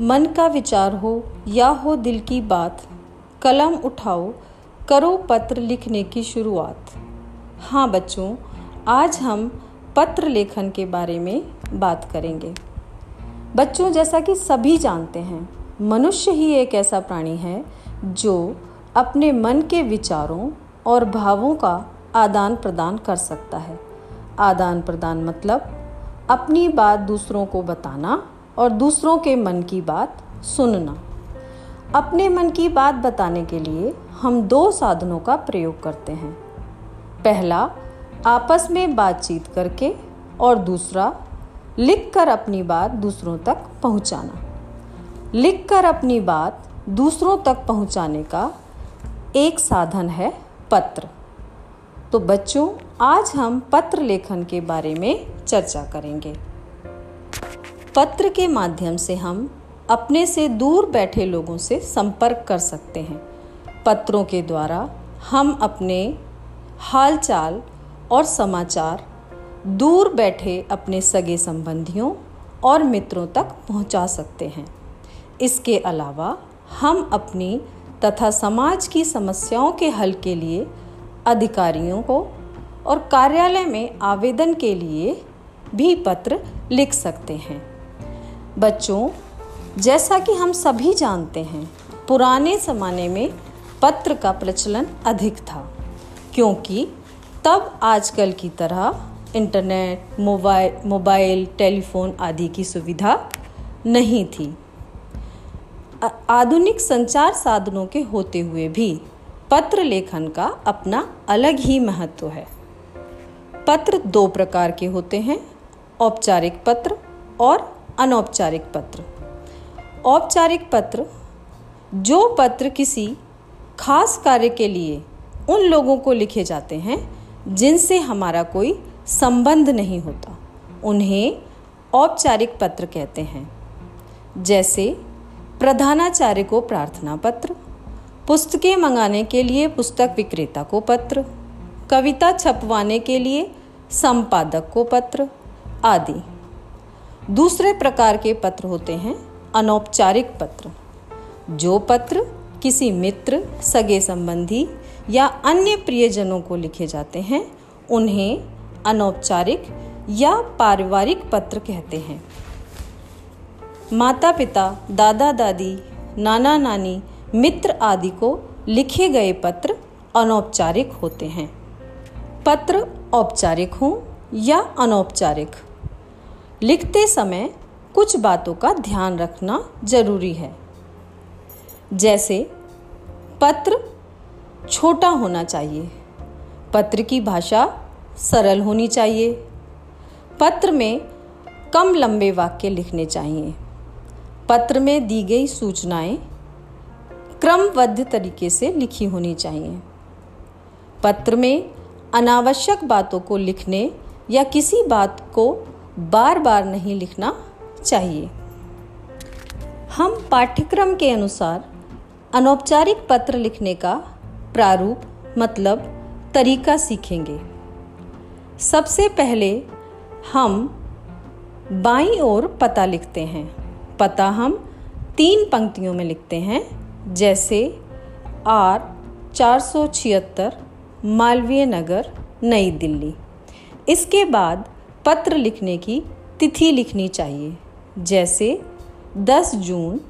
मन का विचार हो या हो दिल की बात, कलम उठाओ, करो पत्र लिखने की शुरुआत। हाँ बच्चों, आज हम पत्र लेखन के बारे में बात करेंगे। बच्चों, जैसा कि सभी जानते हैं, मनुष्य ही एक ऐसा प्राणी है जो अपने मन के विचारों और भावों का आदान प्रदान कर सकता है। आदान प्रदान मतलब अपनी बात दूसरों को बताना और दूसरों के मन की बात सुनना। अपने मन की बात बताने के लिए हम दो साधनों का प्रयोग करते हैं। पहला, आपस में बातचीत करके और दूसरा, लिखकर अपनी बात दूसरों तक पहुंचाना। लिखकर अपनी बात दूसरों तक पहुँचाने का एक साधन है पत्र। तो बच्चों, आज हम पत्र लेखन के बारे में चर्चा करेंगे। पत्र के माध्यम से हम अपने से दूर बैठे लोगों से संपर्क कर सकते हैं। पत्रों के द्वारा हम अपने हालचाल और समाचार दूर बैठे अपने सगे संबंधियों और मित्रों तक पहुँचा सकते हैं। इसके अलावा हम अपनी तथा समाज की समस्याओं के हल के लिए अधिकारियों को और कार्यालय में आवेदन के लिए भी पत्र लिख सकते हैं। बच्चों, जैसा कि हम सभी जानते हैं, पुराने ज़माने में पत्र का प्रचलन अधिक था, क्योंकि तब आजकल की तरह इंटरनेट, मोबाइल मोबाइल, टेलीफोन आदि की सुविधा नहीं थी। आधुनिक संचार साधनों के होते हुए भी पत्र लेखन का अपना अलग ही महत्व है। पत्र दो प्रकार के होते हैं, औपचारिक पत्र और अनौपचारिक पत्र। औपचारिक पत्र, जो पत्र किसी खास कार्य के लिए उन लोगों को लिखे जाते हैं, जिनसे हमारा कोई संबंध नहीं होता। उन्हें औपचारिक पत्र कहते हैं। जैसे, प्रधानाचार्य को प्रार्थना पत्र, पुस्तकें मंगाने के लिए पुस्तक विक्रेता को पत्र, कविता छपवाने के लिए संपादक को पत्र आदि। दूसरे प्रकार के पत्र होते हैं, अनौपचारिक पत्र। जो पत्र किसी मित्र, सगे संबंधी या अन्य प्रियजनों को लिखे जाते हैं, उन्हें अनौपचारिक या पारिवारिक पत्र कहते हैं। माता पिता दादा दादी नाना नानी मित्र आदि को लिखे गए पत्र अनौपचारिक होते हैं। पत्र औपचारिक हों या अनौपचारिक। लिखते समय कुछ बातों का ध्यान रखना ज़रूरी है। जैसे, पत्र छोटा होना चाहिए। पत्र की भाषा सरल होनी चाहिए। पत्र में कम लंबे वाक्य लिखने चाहिए। पत्र में दी गई सूचनाएँ क्रमबद्ध तरीके से लिखी होनी चाहिए। पत्र में अनावश्यक बातों को लिखने या किसी बात को बार बार नहीं लिखना चाहिए। हम पाठ्यक्रम के अनुसार अनौपचारिक पत्र लिखने का प्रारूप मतलब तरीका सीखेंगे। सबसे पहले हम बाईं ओर पता लिखते हैं। पता हम तीन पंक्तियों में लिखते हैं, जैसे आर चार सौ छिहत्तर, मालवीय नगर, नई दिल्ली। इसके बाद पत्र लिखने की तिथि लिखनी चाहिए, जैसे 10 जून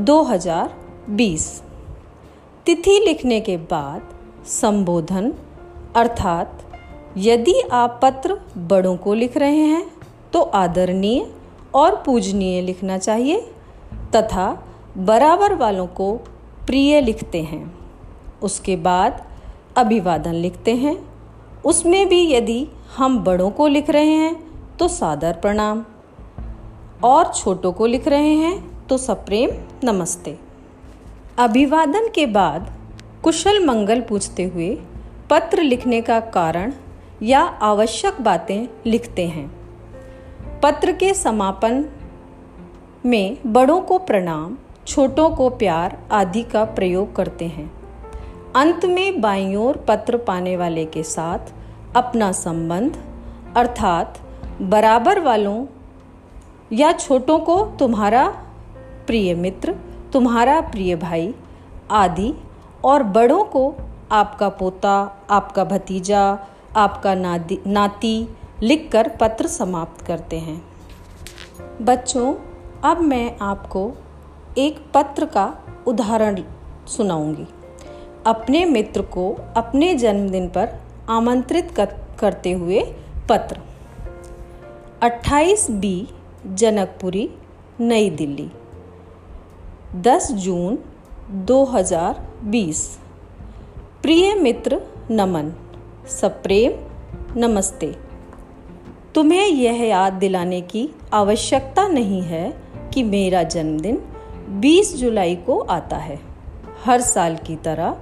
2020 तिथि लिखने के बाद संबोधन, अर्थात यदि आप पत्र बड़ों को लिख रहे हैं तो आदरणीय और पूजनीय लिखना चाहिए, तथा बराबर वालों को प्रिय लिखते हैं। उसके बाद अभिवादन लिखते हैं। उसमें भी यदि हम बड़ों को लिख रहे हैं तो सादर प्रणाम। और छोटों को लिख रहे हैं तो सप्रेम नमस्ते। अभिवादन के बाद कुशल मंगल पूछते हुए पत्र लिखने का कारण या आवश्यक बातें लिखते हैं। पत्र के समापन में बड़ों को प्रणाम, छोटों को प्यार आदि का प्रयोग करते हैं। अंत में बाई ओर पत्र पाने वाले के साथ अपना संबंध, अर्थात बराबर वालों या छोटों को तुम्हारा प्रिय मित्र, तुम्हारा प्रिय भाई आदि और बड़ों को आपका पोता, आपका भतीजा, आपका नादी, नाती लिखकर पत्र समाप्त करते हैं। बच्चों, अब मैं आपको एक पत्र का उदाहरण सुनाऊँगी। अपने मित्र को अपने जन्मदिन पर आमंत्रित कर, करते हुए पत्र। 28 बी जनकपुरी नई दिल्ली। 10 जून 2020 प्रिय मित्र नमन सप्रेम नमस्ते। तुम्हें यह याद दिलाने की आवश्यकता नहीं है कि मेरा जन्मदिन 20 जुलाई को आता है। हर साल की तरह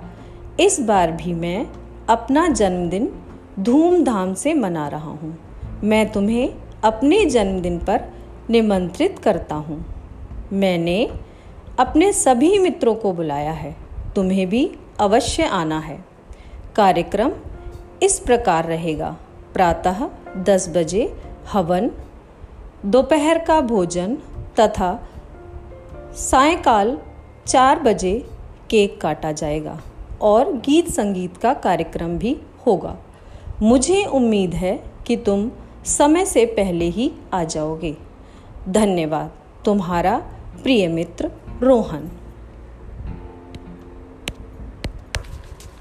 इस बार भी मैं अपना जन्मदिन धूमधाम से मना रहा हूँ। मैं तुम्हें अपने जन्मदिन पर निमंत्रित करता हूँ। मैंने अपने सभी मित्रों को बुलाया है। तुम्हें भी अवश्य आना है। कार्यक्रम इस प्रकार रहेगा। प्रातः दस बजे हवन, दोपहर का भोजन तथा सायकाल चार बजे केक काटा जाएगा। और गीत संगीत का कार्यक्रम भी होगा। मुझे उम्मीद है कि तुम समय से पहले ही आ जाओगे। धन्यवाद। तुम्हारा प्रिय मित्र रोहन।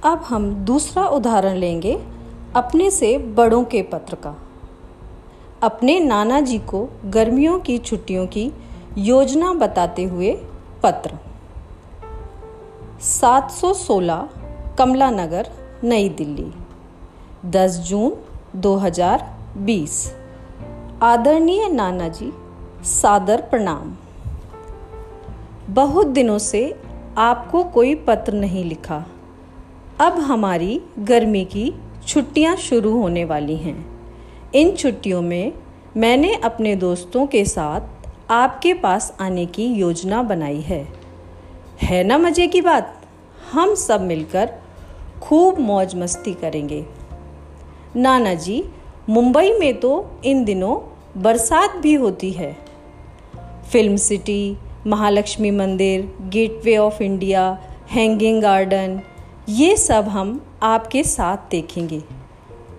अब हम दूसरा उदाहरण लेंगे अपने से बड़ों के पत्र का। अपने नाना जी को गर्मियों की छुट्टियों की योजना बताते हुए पत्र। 716 कमला नगर नई दिल्ली। 10 जून 2020 आदरणीय नाना जी सादर प्रणाम। बहुत दिनों से आपको कोई पत्र नहीं लिखा। अब हमारी गर्मी की छुट्टियाँ शुरू होने वाली हैं। इन छुट्टियों में मैंने अपने दोस्तों के साथ आपके पास आने की योजना बनाई है। है ना मज़े की बात? हम सब मिलकर खूब मौज मस्ती करेंगे। नाना जी, मुंबई में तो इन दिनों बरसात भी होती है। फ़िल्म सिटी, महालक्ष्मी मंदिर, Gateway of India, Hanging Garden, ये सब हम आपके साथ देखेंगे।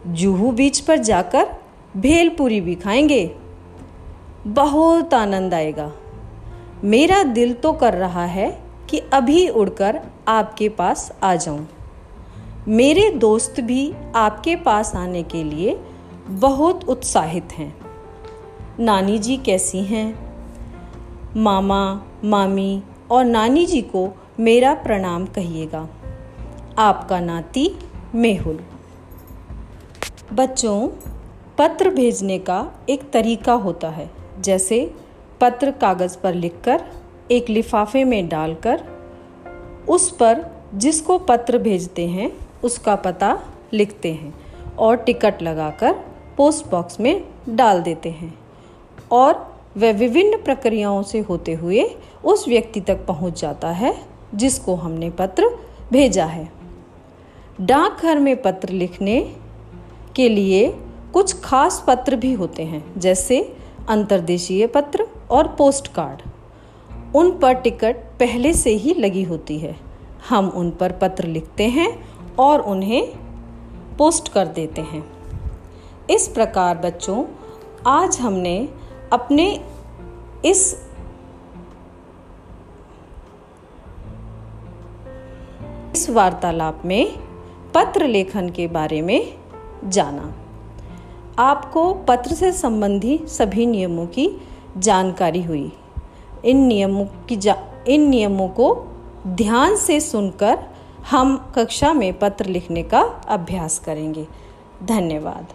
जूहू बीच पर जाकर भेलपुरी भी खाएँगे। बहुत आनंद आएगा। मेरा दिल तो कर रहा है कि अभी उड़कर आपके पास आ जाऊँ। मेरे दोस्त भी आपके पास आने के लिए बहुत उत्साहित हैं। नानी जी कैसी हैं? मामा, मामी और नानी जी को मेरा प्रणाम कहिएगा। आपका नाती मेहुल। बच्चों, पत्र भेजने का एक तरीका होता है, जैसे पत्र कागज़ पर लिखकर एक लिफाफे में डालकर उस पर जिसको पत्र भेजते हैं, उसका पता लिखते हैं और टिकट लगाकर पोस्ट बॉक्स में डाल देते हैं और वह विभिन्न प्रक्रियाओं से होते हुए उस व्यक्ति तक पहुँच जाता है जिसको हमने पत्र भेजा है। डाकघर में पत्र लिखने के लिए कुछ खास पत्र भी होते हैं, जैसे अंतर्देशीय पत्र और पोस्ट कार्ड। उन पर टिकट पहले से ही लगी होती है। हम उन पर पत्र लिखते हैं और उन्हें पोस्ट कर देते हैं। इस प्रकार बच्चों, आज हमने अपने इस इस वार्तालाप में पत्र लेखन के बारे में जाना। आपको पत्र से संबंधी सभी नियमों की जानकारी हुई। इन नियमों की जा, इन नियमों को ध्यान से सुनकर हम कक्षा में पत्र लिखने का अभ्यास करेंगे। धन्यवाद।